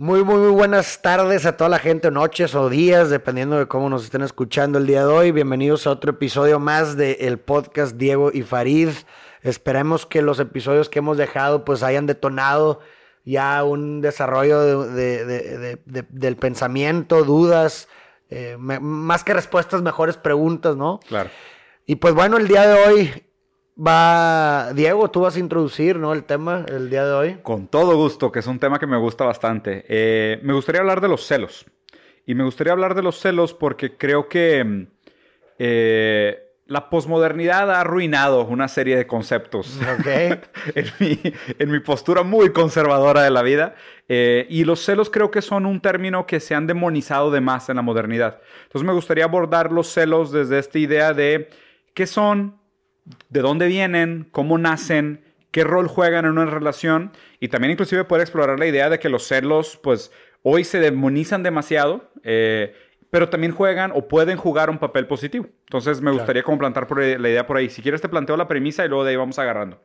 Muy, muy, muy buenas tardes a toda la gente, noches o días, dependiendo de cómo nos estén escuchando el día de hoy. Bienvenidos a otro episodio más del podcast Diego y Farid. Esperemos que los episodios que hemos dejado pues hayan detonado ya un desarrollo del pensamiento, dudas, eh, más que respuestas, mejores preguntas, ¿no? Claro. Y pues bueno, el día de hoy va Diego, tú vas a introducir, ¿no? El tema el día de hoy. Con todo gusto, que es un tema que me gusta bastante. Eh, me gustaría hablar de los celos. Y me gustaría hablar de los celos porque creo que mm, eh, la posmodernidad ha arruinado una serie de conceptos okay. en, mi, postura muy conservadora de la vida. Eh, y los celos creo que son un término que se han demonizado de más en la modernidad. Entonces me gustaría abordar los celos desde esta idea de qué son, de dónde vienen, cómo nacen, qué rol juegan en una relación y también inclusive poder explorar la idea de que los celos pues hoy se demonizan demasiado, eh, pero también juegan o pueden jugar un papel positivo. Entonces me gustaría como plantar por la idea por ahí. Si quieres te planteo la premisa y luego de ahí vamos agarrando.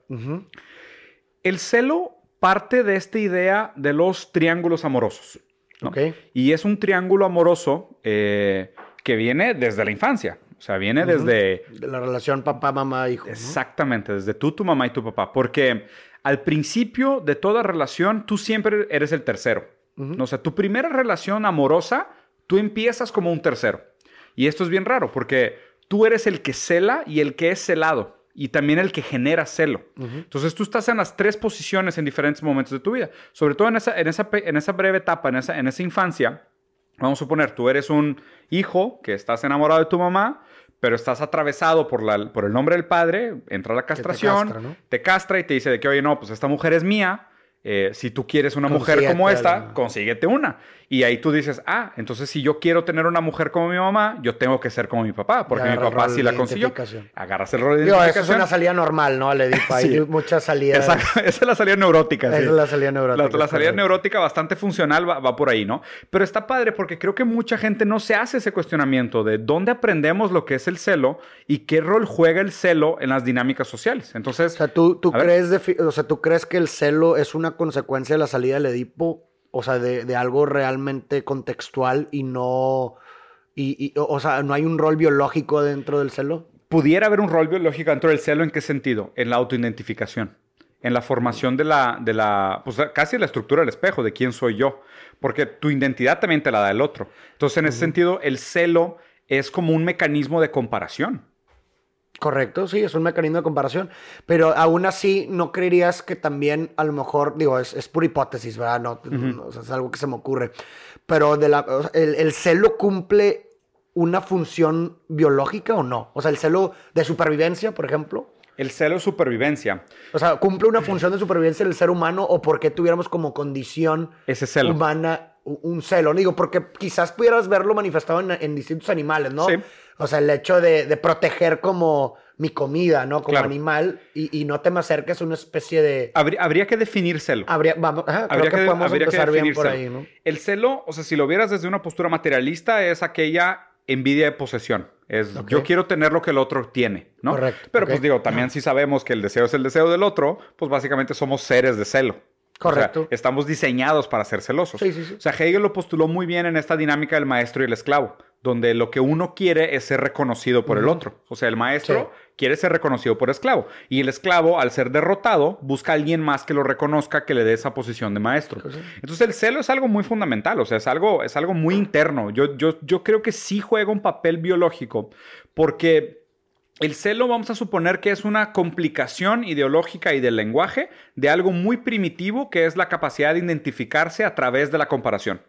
El celo parte de esta idea de los triángulos amorosos. Y es un triángulo amoroso eh, que viene desde la infancia. O sea, viene desde... De la relación papá, mamá, hijo. Exactamente, desde tú, tu mamá y tu papá. Porque al principio de toda relación, tú siempre eres el tercero. O sea, tu primera relación amorosa, tú empiezas como un tercero. Y esto es bien raro porque tú eres el que cela y el que es celado. Y también el que genera celo. Entonces tú estás en las tres posiciones en diferentes momentos de tu vida. Sobre todo en esa, en esa, en esa breve etapa, en esa, en esa infancia, Vamos a suponer, tú eres un hijo que estás enamorado de tu mamá, pero estás atravesado por, la, por el nombre del padre, entra la castración, te, castra y te dice de que, oye, no, pues esta mujer es mía, eh, si tú quieres una mujer como esta, consíguete una. Y ahí tú dices, ah, entonces si yo quiero tener una mujer como mi mamá, yo tengo que ser como mi papá, porque mi papá sí la consiguió. Agarras el rol de Digo, eso es una salida normal, ¿no? Le digo, hay muchas salidas. Esa es la salida neurótica. Esa es la salida neurótica. La, salida neurótica bastante funcional va, por ahí, ¿no? Pero está padre porque creo que mucha gente no se hace ese cuestionamiento de dónde aprendemos lo que es el celo y qué rol juega el celo en las dinámicas sociales. Entonces... O sea, ¿tú, tú crees, o sea, ¿tú crees que el celo es una consecuencia de la salida del Edipo o sea, de, algo realmente contextual y no, y, o sea, no hay un rol biológico dentro del celo. Pudiera haber un rol biológico dentro del celo, ¿en qué sentido? En la autoidentificación, en la formación de la, de la, pues casi la estructura del espejo, de quién soy yo, porque tu identidad también te la da el otro. Entonces, en ese sentido, el celo es como un mecanismo de comparación. Correcto, sí, es un mecanismo de comparación. Pero aún así, ¿no creerías que también, a lo mejor, digo, es, es pura hipótesis, ¿verdad? No, es algo que se me ocurre. Pero de la, el, celo cumple una función biológica o no? O sea, el celo de supervivencia, por ejemplo. El celo de supervivencia. O sea, ¿cumple una función de supervivencia del ser humano o por qué tuviéramos como condición Ese celo. humana un celo? Digo, porque quizás pudieras verlo manifestado en, distintos animales, ¿no? Sí. O sea, el hecho de, proteger como mi comida, ¿no? Como animal y, no te me acerques una especie de... Habría, que definir celo. Habría, vamos, creo que, podemos empezar bien por ahí, ¿no? El celo, o sea, si lo vieras desde una postura materialista, es aquella envidia de posesión. Es yo quiero tener lo que el otro tiene, ¿no? Correcto. Pero pues digo, también si sabemos que el deseo es el deseo del otro, pues básicamente somos seres de celo. Correcto. estamos diseñados para ser celosos. Sí, sí, sí. O sea, Hegel lo postuló muy bien en esta dinámica del maestro y el esclavo, donde lo que uno quiere es ser reconocido por el otro. O sea, el maestro quiere ser reconocido por esclavo. Y el esclavo, al ser derrotado, busca a alguien más que lo reconozca, que le dé esa posición de maestro. Entonces, el celo es algo muy fundamental, o sea, es algo, es algo muy interno. Yo, yo, yo creo que sí juega un papel biológico, porque el celo vamos a suponer que es una complicación ideológica y del lenguaje de algo muy primitivo que es la capacidad de identificarse a través de la comparación.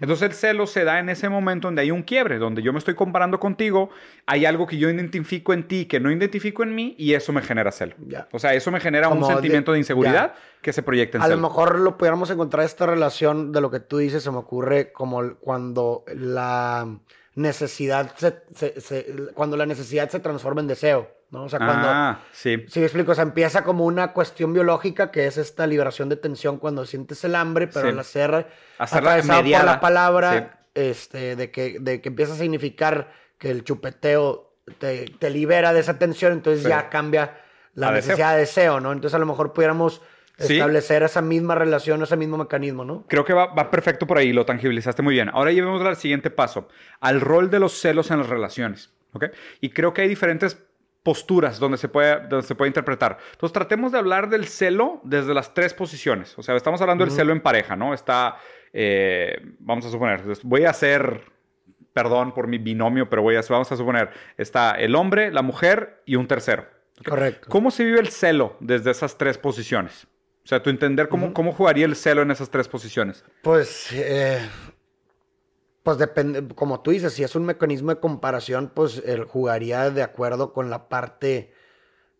Entonces el celo se da en ese momento donde hay un quiebre, donde yo me estoy comparando contigo, hay algo que yo identifico en ti que no identifico en mí y eso me genera celo. O sea, eso me genera un sentimiento de, inseguridad que se proyecta en A celo. A lo mejor lo pudiéramos encontrar esta relación de lo que tú dices, se me ocurre como cuando la necesidad se, cuando la necesidad se transforma en deseo, ¿no? O sea, cuando... Ah, sí. Sí, me explico. O sea, empieza como una cuestión biológica que es esta liberación de tensión cuando sientes el hambre, pero al hacer atravesado por la palabra, este, de que, de que empieza a significar que el chupeteo te, te libera de esa tensión, entonces ya cambia la necesidad de deseo, ¿no? Entonces a lo mejor pudiéramos establecer esa misma relación, ese mismo mecanismo, ¿no? Creo que va, va, perfecto por ahí, lo tangibilizaste muy bien. Ahora llevemos al siguiente paso, al rol de los celos en las relaciones, ¿ok? Y creo que hay diferentes posturas donde se, puede, donde se puede interpretar. Entonces, tratemos de hablar del celo desde las tres posiciones. O sea, estamos hablando del celo en pareja, ¿no? Está, eh, vamos a suponer, voy a hacer, perdón por mi binomio, pero voy a, vamos a suponer, está el hombre, la mujer y un tercero. Correcto. ¿Cómo se vive el celo desde esas tres posiciones? O sea, tu entender cómo, cómo jugaría el celo en esas tres posiciones. Pues eh, pues depende, como tú dices, si es un mecanismo de comparación, pues él jugaría de acuerdo con la parte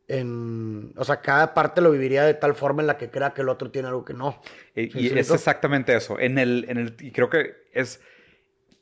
en, o sea, cada parte lo viviría de tal forma en la que crea que el otro tiene algo que no. Y, es exactamente eso. En el, en el, y creo que es,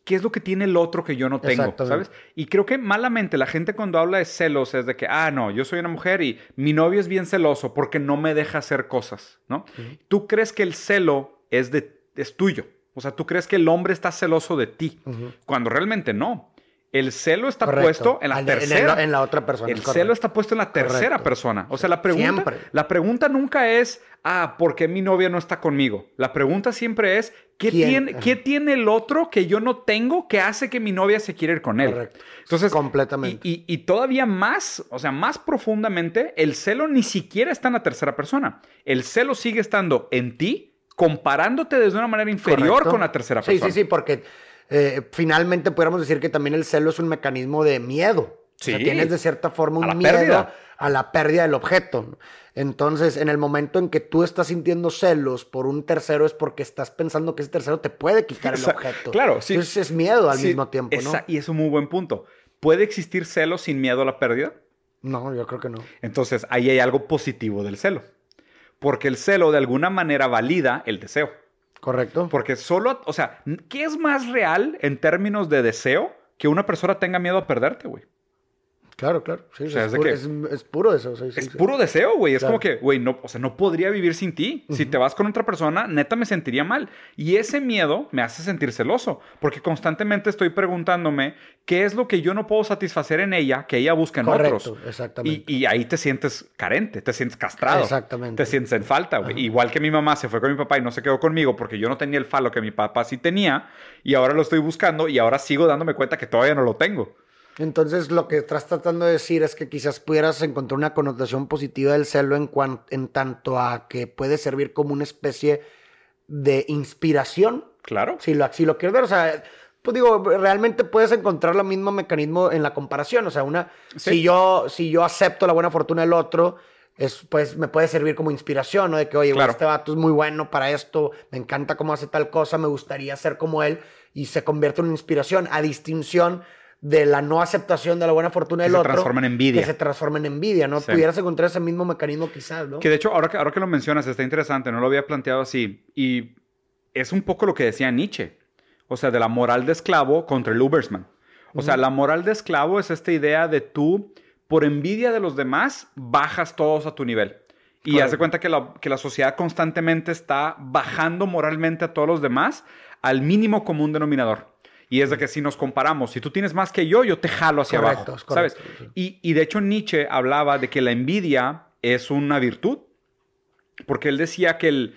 ¿qué es lo que tiene el otro que yo no tengo? ¿Sabes? Y creo que malamente la gente cuando habla de celos es de que, ah, no, yo soy una mujer y mi novio es bien celoso porque no me deja hacer cosas, ¿no? Tú crees que el celo es, de, es tuyo. O sea, tú crees que el hombre está celoso de ti, cuando realmente no. El celo está puesto en la tercera. En, la otra persona. El celo está puesto en la tercera persona. O sea, la pregunta, la pregunta nunca es, ah, ¿por qué mi novia no está conmigo? La pregunta siempre es, ¿qué, tiene, ¿qué tiene el otro que yo no tengo que hace que mi novia se quiera ir con él? Correcto. Entonces, completamente. Y, y, todavía más, o sea, más profundamente, el celo ni siquiera está en la tercera persona. El celo sigue estando en ti comparándote desde una manera inferior con la tercera persona. Sí, sí, sí, porque eh, finalmente pudiéramos decir que también el celo es un mecanismo de miedo. Sí. O sea, tienes de cierta forma un miedo a la pérdida del objeto. Entonces, en el momento en que tú estás sintiendo celos por un tercero es porque estás pensando que ese tercero te puede quitar el objeto. Claro, sí. Entonces es miedo al mismo tiempo, ¿no? y es un muy buen punto. ¿Puede existir celo sin miedo a la pérdida? No, yo creo que no. Entonces, ahí hay algo positivo del celo porque el celo de alguna manera valida el deseo. Correcto. Porque solo, o sea, ¿qué es más real en términos de deseo que una persona tenga miedo a perderte, güey? Claro, claro. Sí, es, puro, es, puro, deseo. es puro deseo, güey. Es como que, güey, no, o sea, no podría vivir sin ti. Si te vas con otra persona, neta me sentiría mal. Y ese miedo me hace sentir celoso, porque constantemente estoy preguntándome qué es lo que yo no puedo satisfacer en ella, que ella busca en Correcto, Exactamente. Y, ahí te sientes carente, te sientes castrado. Exactamente. Te sientes en falta, güey. Igual que mi mamá se fue con mi papá y no se quedó conmigo porque yo no tenía el falo que mi papá sí tenía, y ahora lo estoy buscando y ahora sigo dándome cuenta que todavía no lo tengo. Entonces, lo que estás tratando de decir es que quizás pudieras encontrar una connotación positiva del celo en, en tanto a que puede servir como una especie de inspiración. Claro. Si lo, si lo quieres ver, o sea, pues digo, realmente puedes encontrar el mismo mecanismo en la comparación. O sea, una, si, yo, si yo acepto la buena fortuna del otro, es, pues me puede servir como inspiración, ¿no? De que, oye, este vato es muy bueno para esto, me encanta cómo hace tal cosa, me gustaría ser como él, y se convierte en una inspiración, a distinción de la no aceptación de la buena fortuna del otro. Que se transforma en envidia. Que se transforma en envidia, ¿no? Pudieras encontrar ese mismo mecanismo quizás, ¿no? Que de hecho, ahora que, ahora que lo mencionas, está interesante, no lo había planteado así. Y es un poco lo que decía Nietzsche. O sea, de la moral de esclavo contra el Ubersman. O sea, la moral de esclavo es esta idea de tú, por envidia de los demás, bajas todos a tu nivel. Y hace cuenta que la, que la sociedad constantemente está bajando moralmente a todos los demás al mínimo común denominador. Y es de que si nos comparamos, si tú tienes más que yo, yo te jalo hacia abajo. ¿Sabes? Y, y de hecho Nietzsche hablaba de que la envidia es una virtud. Porque él decía que el,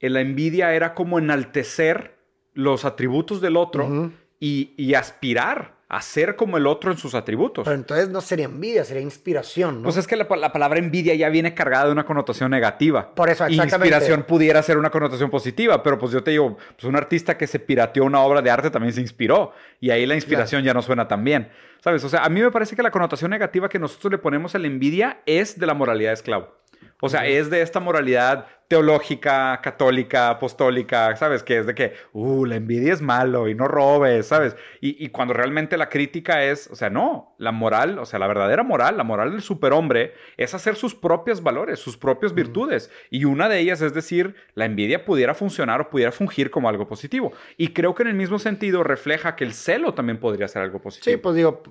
la envidia era como enaltecer los atributos del otro y, y, aspirar hacer como el otro en sus atributos. Pero entonces no sería envidia, sería inspiración, ¿no? Pues es que la, palabra envidia ya viene cargada de una connotación negativa. Por eso, exactamente. Inspiración pudiera ser una connotación positiva, pero pues yo te digo, pues un artista que se pirateó una obra de arte también se inspiró y ahí la inspiración ya no suena tan bien. ¿Sabes? O sea, a mí me parece que la connotación negativa que nosotros le ponemos a la envidia es de la moralidad de esclavo. O sea, es de esta moralidad teológica, católica, apostólica, ¿sabes? Que es de que, uh, la envidia es malo y no robes, ¿sabes? Y, cuando realmente la crítica es, o sea, no, la moral, o sea, la verdadera moral, la moral del superhombre es hacer sus propios valores, sus propias virtudes. Y una de ellas es decir, la envidia pudiera funcionar o pudiera fungir como algo positivo. Y creo que en el mismo sentido refleja que el celo también podría ser algo positivo. Sí, pues digo,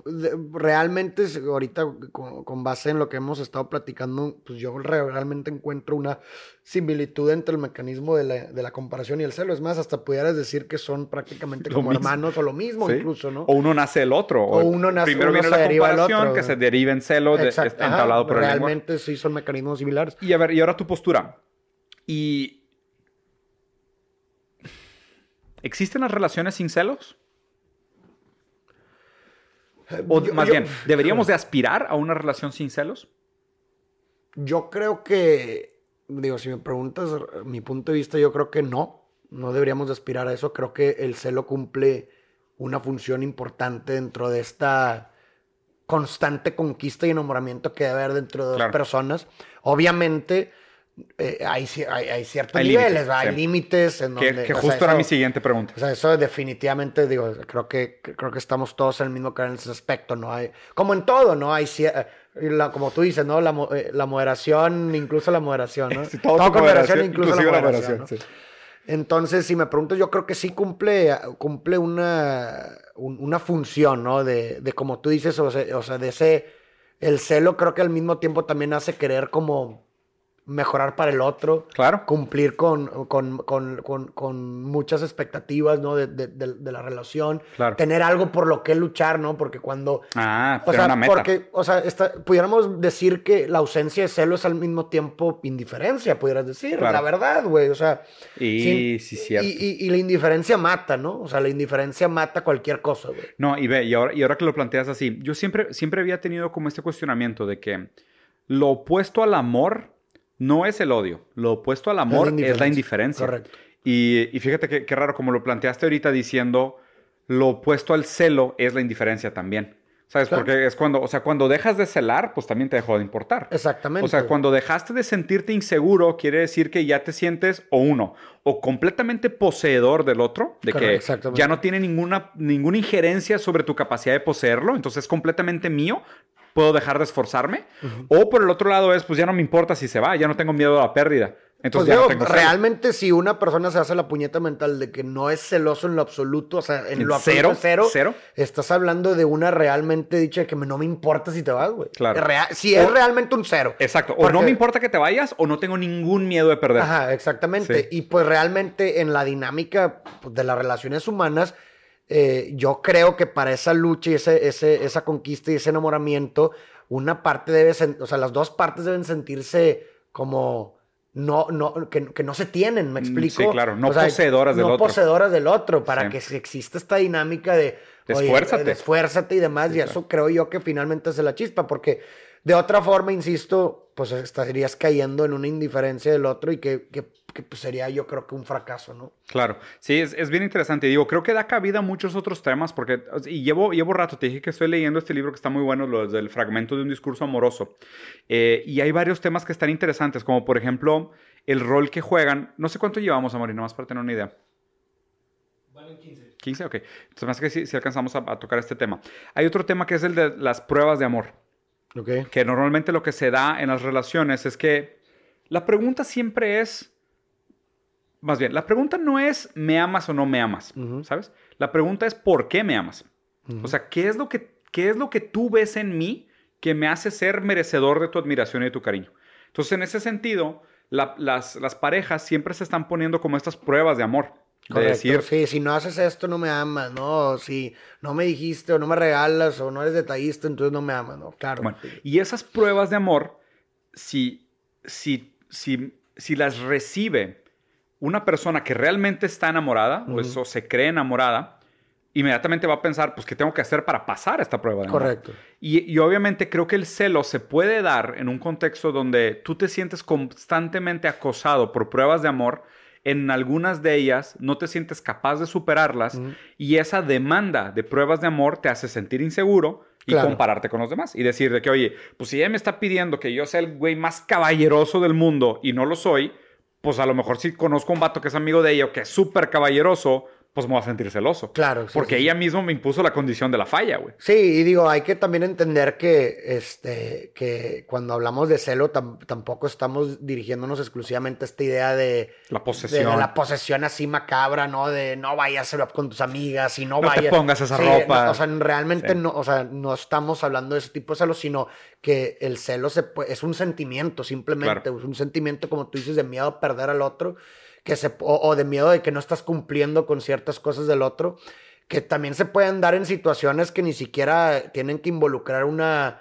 realmente ahorita con, base en lo que hemos estado platicando, pues yo realmente encuentro una similitud entre el mecanismo de la, comparación y el celo. Es más, hasta pudieras decir que son prácticamente como hermanos o lo mismo incluso, ¿no? O uno nace el otro. O, uno nace Primero viene la comparación que se deriva en celo Exacto. entablado por Realmente sí son mecanismos similares. Y a ver, y ahora tu postura. Y... ¿Existen las relaciones sin celos? O Yo- más yo- bien, ¿deberíamos de aspirar a una relación sin celos? Yo creo que, digo, si me preguntas mi punto de vista, yo creo que no. No deberíamos de aspirar a eso. Creo que el celo cumple una función importante dentro de esta constante conquista y enamoramiento que debe haber dentro de dos Claro. personas. Obviamente, eh, hay, ci- hay, hay ciertos Hay niveles, hay sí. límites en Que, donde... que sea, justo era eso- mi siguiente pregunta. o sea, eso definitivamente, digo, creo que, creo que estamos todos en el mismo canal en ese aspecto, ¿no? Hay, como en todo, ¿no? Hay, la- como tú dices, ¿no? La, eh, la moderación, incluso la moderación, ¿no? Sí, todo con moderación, incluso la moderación, moderación, ¿no? sí. Entonces, si me preguntas, yo creo que sí cumple, cumple una, un- una función, ¿no? De, de como tú dices, o sea, o sea, de ese, el celo creo que al mismo tiempo también hace querer como mejorar para el otro Claro. cumplir con, con, con, con, muchas expectativas, ¿no? De, de, de- de la relación. Claro. Tener algo por lo que luchar, ¿no? Porque cuando... Ah, O sea, una meta. porque, o sea, está- pudiéramos decir que la ausencia de celo es al mismo tiempo indiferencia, pudieras decir. Claro. La verdad, güey. O sea... Y sin- sí, cierto. Y, y- y la indiferencia mata, ¿no? O sea, la indiferencia mata cualquier cosa, güey. No, y ve, y ahora, y ahora que lo planteas así, yo siempre, siempre había tenido como este cuestionamiento de que lo opuesto al amor no es el odio, lo opuesto al amor es la indiferencia. Correcto. Y, y fíjate que- qué raro, como lo planteaste ahorita diciendo, lo opuesto al celo es la indiferencia también. ¿Sabes? Claro. Porque es cuando, o sea, cuando dejas de celar, pues también te dejó de importar. Exactamente. O sea, cuando dejaste de sentirte inseguro, quiere decir que ya te sientes, o uno, o completamente poseedor del otro, de que ya no tiene ninguna, ninguna injerencia sobre tu capacidad de poseerlo, entonces es completamente mío, puedo dejar de esforzarme. O por el otro lado es, pues ya no me importa si se va, ya no tengo miedo a la pérdida. Pues Entonces ya digo, no realmente si una persona se hace la puñeta mental de que no es celoso en lo absoluto, o sea, en ¿En lo cero? absoluto cero, ¿Cero? estás hablando de una realmente dicha de que no me importa si te vas, güey. Claro. Real- si es O- realmente un cero. Exacto. O no me importa que te vayas, o no tengo ningún miedo de perder. Ajá, exactamente. Sí. Y pues realmente en la dinámica pues, de las relaciones humanas, eh, yo creo que para esa lucha y ese, ese- esa conquista y ese enamoramiento, una parte debe, o sea, las dos partes deben sentirse como no, no, que, que no se tienen, ¿me Mm, explico? sí, claro, no O sea, poseedoras del no otro. poseedoras del otro, para Sí. que exista esta dinámica de... Oye, esfuérzate. de esfuérzate y demás, Sí, y claro. eso creo yo que finalmente es la chispa, porque de otra forma, insisto, pues estarías cayendo en una indiferencia del otro y que, que- que, pues, sería yo creo que un fracaso, ¿no? Claro, sí, es, es bien interesante. Digo, creo que da cabida a muchos otros temas porque, y llevo, llevo rato, te dije que estoy leyendo este libro que está muy bueno, lo del fragmento de un discurso amoroso. Eh, y hay varios temas que están interesantes, como por ejemplo el rol que juegan. No sé cuánto llevamos, Amor, y nomás para tener una idea. 15, ok. Entonces, más que si, si alcanzamos a, a tocar este tema. Hay otro tema que es el de las pruebas de amor Que normalmente lo que se da en las relaciones es que la pregunta siempre es, más bien, la pregunta no es me amas o no me amas. ¿sabes? La pregunta es por qué me amas. O sea, ¿qué es, lo que, ¿qué es lo que tú ves en mí que me hace ser merecedor de tu admiración y de tu cariño? Entonces, en ese sentido, la- las, las parejas siempre se están poniendo como estas pruebas de amor. De Correcto, decir, sí, si no haces esto no me amas, ¿no? Si no me dijiste o no me regalas o no eres detallista, entonces no me amas, ¿no? Claro. Bueno, y esas pruebas de amor, si, si, si, si las recibe una persona que realmente está enamorada o, eso, se cree enamorada, inmediatamente va a pensar, pues, ¿qué tengo que hacer para pasar esta prueba de amor? Correcto. Y, y obviamente creo que el celo se puede dar en un contexto donde tú te sientes constantemente acosado por pruebas de amor. En algunas de ellas no te sientes capaz de superarlas y esa demanda de pruebas de amor te hace sentir inseguro y Claro. compararte con los demás y decir de que, oye, pues si ella me está pidiendo que yo sea el güey más caballeroso del mundo y no lo soy, pues a lo mejor si conozco a un vato que es amigo de ella o que es súper caballeroso, pues me voy a sentir celoso. Claro. sí, Porque sí, sí. ella misma me impuso la condición de la falla, güey. Sí, y digo, hay que también entender que, este, que cuando hablamos de celo tam- tampoco estamos dirigiéndonos exclusivamente a esta idea de, La de posesión. la posesión así macabra, ¿no? De no vayas a con tus amigas y no, No te vayas. pongas esa ropa. no, o sea, realmente no, o sea, no estamos hablando de ese tipo de celo, sino que el celo se puede- es un sentimiento, simplemente. Claro. Es un sentimiento, como tú dices, de miedo a perder al otro, que se, o, o de miedo de que no estás cumpliendo con ciertas cosas del otro, que también se pueden dar en situaciones que ni siquiera tienen que involucrar una,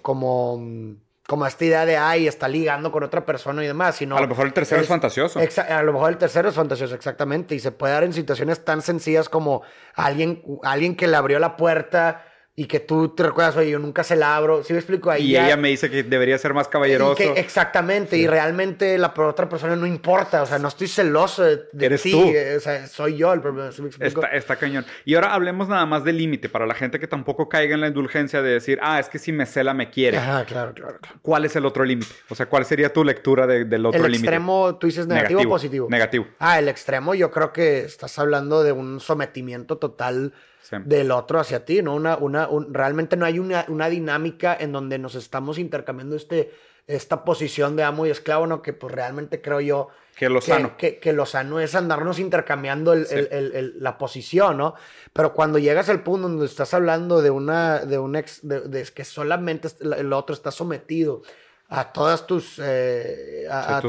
como, como esta idea de, ay, está ligando con otra persona y demás, sino... A lo mejor el tercero es, fantasioso. A lo mejor el tercero es fantasioso, exactamente. Y se puede dar en situaciones tan sencillas como alguien, alguien que le abrió la puerta y que tú te recuerdas, oye, yo nunca se la abro. ¿Sí me explico? Ahí y ella me dice que debería ser más caballeroso. exactamente, y realmente la otra persona no importa, o sea, no estoy celoso de, Eres ti, tú. o sea, soy yo el problema. ¿Sí me? Está, está, cañón. Y ahora hablemos nada más del límite, para la gente que tampoco caiga en la indulgencia de decir, ah, es que si me cela me quiere. Ajá, claro, claro. claro. ¿Cuál es el otro límite? O sea, ¿cuál sería tu lectura de, del otro límite? El extremo, tú dices negativo, negativo o positivo. Negativo. Ah, el extremo, yo creo que estás hablando de un sometimiento total del otro hacia ti, ¿no? Una, una, realmente no hay una, una, dinámica en donde nos estamos intercambiando este, esta posición de amo y esclavo, ¿no? Que pues realmente creo yo... Que lo sano. Que, que, lo sano es andarnos intercambiando el, el, la posición, ¿no? Pero cuando llegas al punto donde estás hablando de una, de un ex, de, que solamente el otro está sometido a todas tus, eh, a,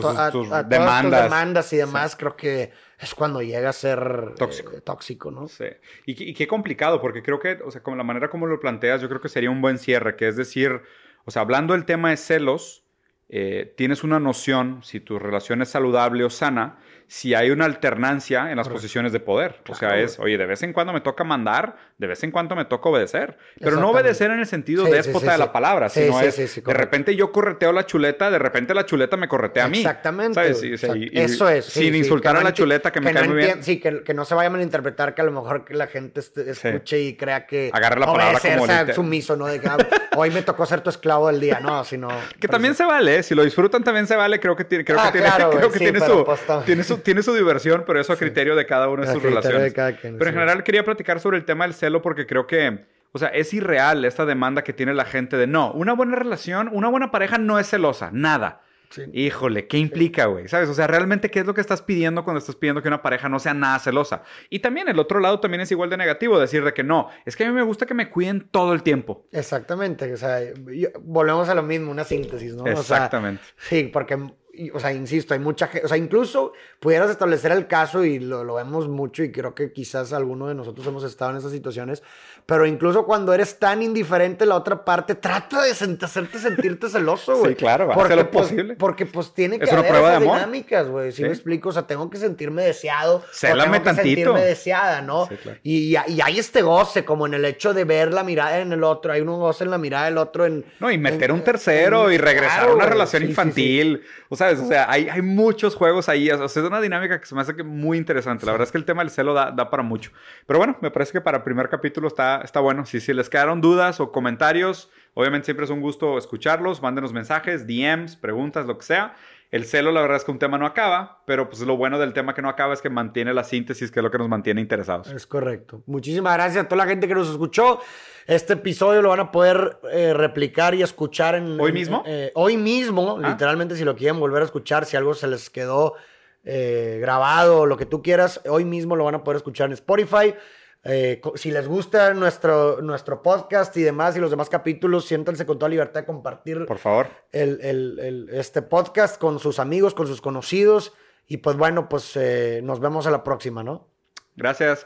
demandas. demandas. y demás, creo que es cuando llega a ser tóxico, eh, tóxico ¿no? Sí. Y, qué complicado, porque creo que, o sea, como la manera como lo planteas, yo creo que sería un buen cierre, que es decir, o sea, hablando del tema de celos, eh, tienes una noción, si tu relación es saludable o sana, si hay una alternancia en las posiciones de poder. o sea, es, oye, de vez en cuando me toca mandar, de vez en cuando me toca obedecer. Pero no obedecer en el sentido déspota de la palabra, sino es, de repente yo correteo la chuleta, de repente la chuleta me corretea a mí. Exactamente. Eso es. sin insultar a la chuleta, que, me cae muy bien. Sí, que, no se vaya a malinterpretar, que a lo mejor que la gente escuche y crea que... Agarre la palabra como... Sea, sumiso, ¿no? De que ah, hoy me tocó ser tu esclavo del día, no, sino... Que también se vale, ¿eh? si lo disfrutan también se vale, creo que tiene, creo que tiene, tiene su tiene su diversión, pero eso a criterio de cada una de sus relaciones. pero en general quería platicar sobre el tema del celo porque creo que, o sea, es irreal esta demanda que tiene la gente de no, una buena relación, una buena pareja no es celosa, nada. Híjole, ¿qué implica, güey? ¿Sabes? O sea, realmente, ¿qué es lo que estás pidiendo cuando estás pidiendo que una pareja no sea nada celosa? Y también el otro lado también es igual de negativo, decir de que no, es que a mí me gusta que me cuiden todo el tiempo. Exactamente, o sea, volvemos a lo mismo, una síntesis, ¿no? Exactamente. sí, porque o sea, insisto, hay mucha gente, o sea, incluso pudieras establecer el caso y lo, lo, vemos mucho y creo que quizás alguno de nosotros hemos estado en esas situaciones, pero incluso cuando eres tan indiferente la otra parte, trata de hacerte sentirte celoso, güey. Sí, claro, va porque, a lo pues, posible. Porque pues tiene que es una prueba de amor. dinámicas, güey, si me explico, o sea, tengo que sentirme deseado. Célame tengo que sentirme deseada, ¿no? Sí, claro. y, y, hay este goce, como en el hecho de ver la mirada en el otro, hay un goce en la mirada del otro en... No, y meter un tercero y regresar a una relación infantil, o sabes, o sea, hay, hay muchos juegos ahí. O sea, es una dinámica que se me hace que muy interesante. La verdad es que el tema del celo da, da, para mucho. Pero bueno, me parece que para el primer capítulo está, está bueno. Si, si les quedaron dudas o comentarios, obviamente siempre es un gusto escucharlos. Mándenos mensajes, DMs, preguntas, lo que sea. El celo, la verdad es que un tema no acaba, pero pues lo bueno del tema que no acaba es que mantiene la síntesis, que es lo que nos mantiene interesados. Es correcto. Muchísimas gracias a toda la gente que nos escuchó. Este episodio lo van a poder eh, replicar y escuchar en... ¿Hoy mismo? Eh, hoy mismo, ah. literalmente, si lo quieren volver a escuchar, si algo se les quedó eh, grabado, lo que tú quieras, hoy mismo lo van a poder escuchar en Spotify. Si les gusta nuestro, nuestro podcast y demás y los demás capítulos, siéntanse con toda libertad de compartir. Por favor. El, este podcast con sus amigos, con sus conocidos. Y pues bueno, pues nos vemos a la próxima, ¿no? Gracias.